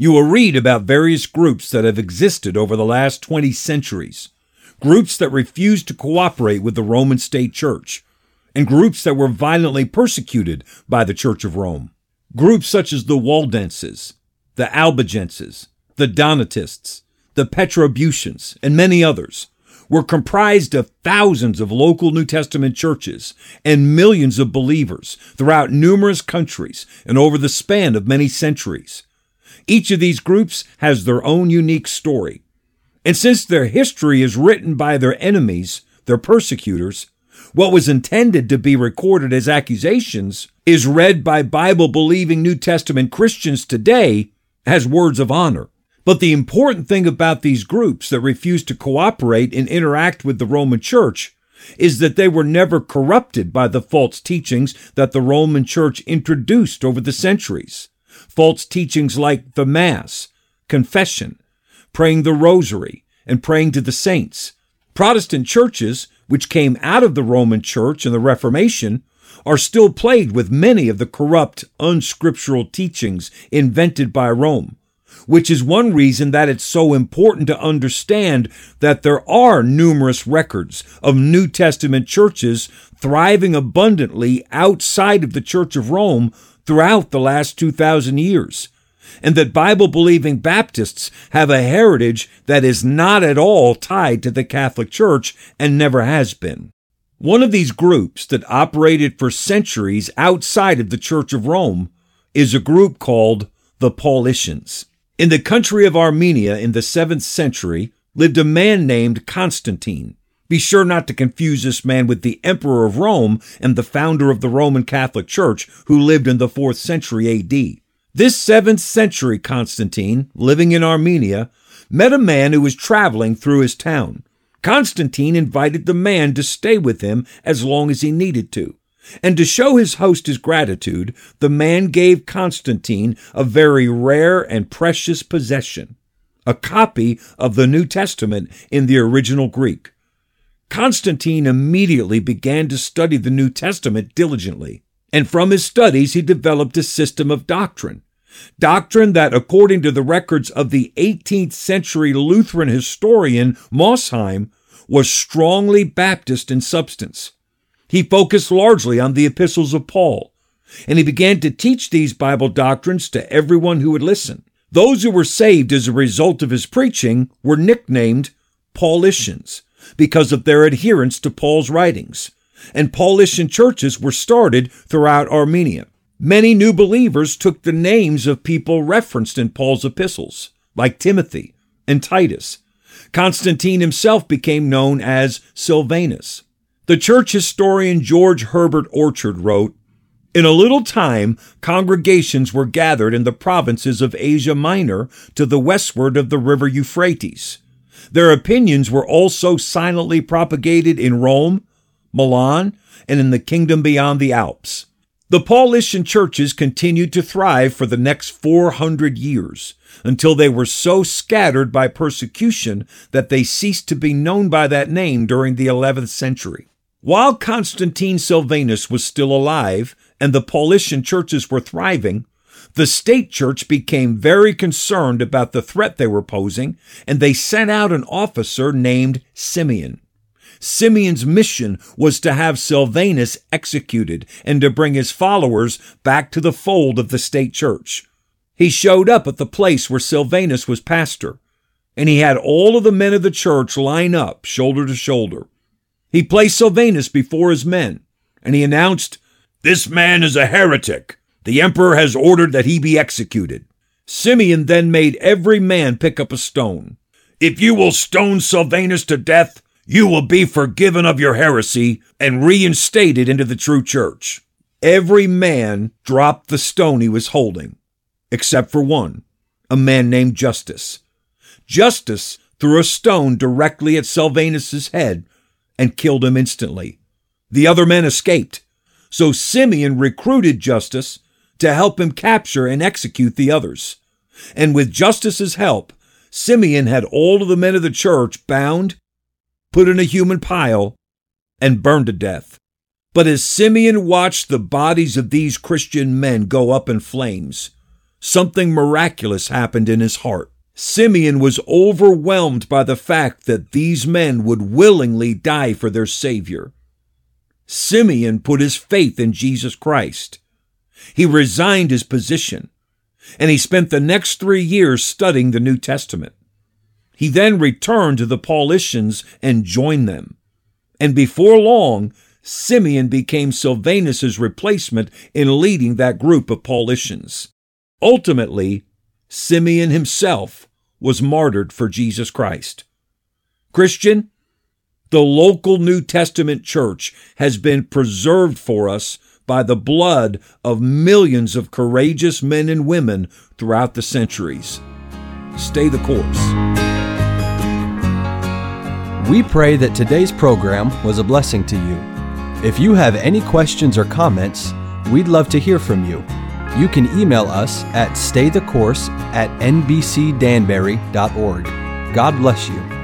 you will read about various groups that have existed over the last 20 centuries. Groups that refused to cooperate with the Roman state church, and groups that were violently persecuted by the Church of Rome. Groups such as the Waldenses, the Albigenses, the Donatists, the Petrobrusians, and many others were comprised of thousands of local New Testament churches and millions of believers throughout numerous countries and over the span of many centuries. Each of these groups has their own unique story. And since their history is written by their enemies, their persecutors, what was intended to be recorded as accusations is read by Bible believing New Testament Christians today as words of honor. But the important thing about these groups that refused to cooperate and interact with the Roman Church is that they were never corrupted by the false teachings that the Roman Church introduced over the centuries. False teachings like the Mass, confession, praying the Rosary, and praying to the saints. Protestant churches, which came out of the Roman Church and the Reformation, are still plagued with many of the corrupt, unscriptural teachings invented by Rome which is one reason that it's so important to understand that there are numerous records of New Testament churches thriving abundantly outside of the Church of Rome throughout the last 2,000 years. And that Bible believing Baptists have a heritage that is not at all tied to the Catholic Church and never has been. One of these groups that operated for centuries outside of the Church of Rome is a group called the Paulicians. In the country of Armenia in the 7th century lived a man named Constantine. Be sure not to confuse this man with the Emperor of Rome and the founder of the Roman Catholic Church who lived in the 4th century AD. This 7th century Constantine, living in Armenia, met a man who was traveling through his town. Constantine invited the man to stay with him as long as he needed to. And to show his host his gratitude, the man gave Constantine a very rare and precious possession a copy of the New Testament in the original Greek. Constantine immediately began to study the New Testament diligently, and from his studies he developed a system of doctrine. Doctrine that, according to the records of the 18th century Lutheran historian Mosheim, was strongly Baptist in substance. He focused largely on the epistles of Paul, and he began to teach these Bible doctrines to everyone who would listen. Those who were saved as a result of his preaching were nicknamed Paulicians because of their adherence to Paul's writings, and Paulician churches were started throughout Armenia. Many new believers took the names of people referenced in Paul's epistles, like Timothy and Titus. Constantine himself became known as Silvanus. The church historian George Herbert Orchard wrote, in a little time, congregations were gathered in the provinces of Asia Minor to the westward of the river Euphrates. Their opinions were also silently propagated in Rome, Milan, and in the kingdom beyond the Alps. The Paulician churches continued to thrive for the next 400 years until they were so scattered by persecution that they ceased to be known by that name during the 11th century. While Constantine Silvanus was still alive and the Paulician churches were thriving, the state church became very concerned about the threat they were posing, and they sent out an officer named Simeon. Simeon's mission was to have Silvanus executed and to bring his followers back to the fold of the state church. He showed up at the place where Silvanus was pastor, and he had all of the men of the church line up, shoulder to shoulder. He placed Silvanus before his men, and he announced, This man is a heretic. The emperor has ordered that he be executed. Simeon then made every man pick up a stone. If you will stone Silvanus to death, you will be forgiven of your heresy and reinstated into the true church. Every man dropped the stone he was holding, except for one, a man named Justus. Justus threw a stone directly at Silvanus's head and killed him instantly. The other men escaped, so Simeon recruited Justus to help him capture and execute the others. And with Justus's help, Simeon had all of the men of the church bound, put in a human pile, and burned to death. But as Simeon watched the bodies of these Christian men go up in flames, something miraculous happened in his heart. Simeon was overwhelmed by the fact that these men would willingly die for their Savior. Simeon put his faith in Jesus Christ. He resigned his position, and he spent the next three years studying the New Testament. He then returned to the Paulicians and joined them. And before long, Simeon became Silvanus's replacement in leading that group of Paulicians. Ultimately, Simeon himself was martyred for Jesus Christ. Christian, the local New Testament church has been preserved for us by the blood of millions of courageous men and women throughout the centuries. Stay the course. We pray that today's program was a blessing to you. If you have any questions or comments, we'd love to hear from you. You can email us at staythecourse at nbcdanbury.org. God bless you.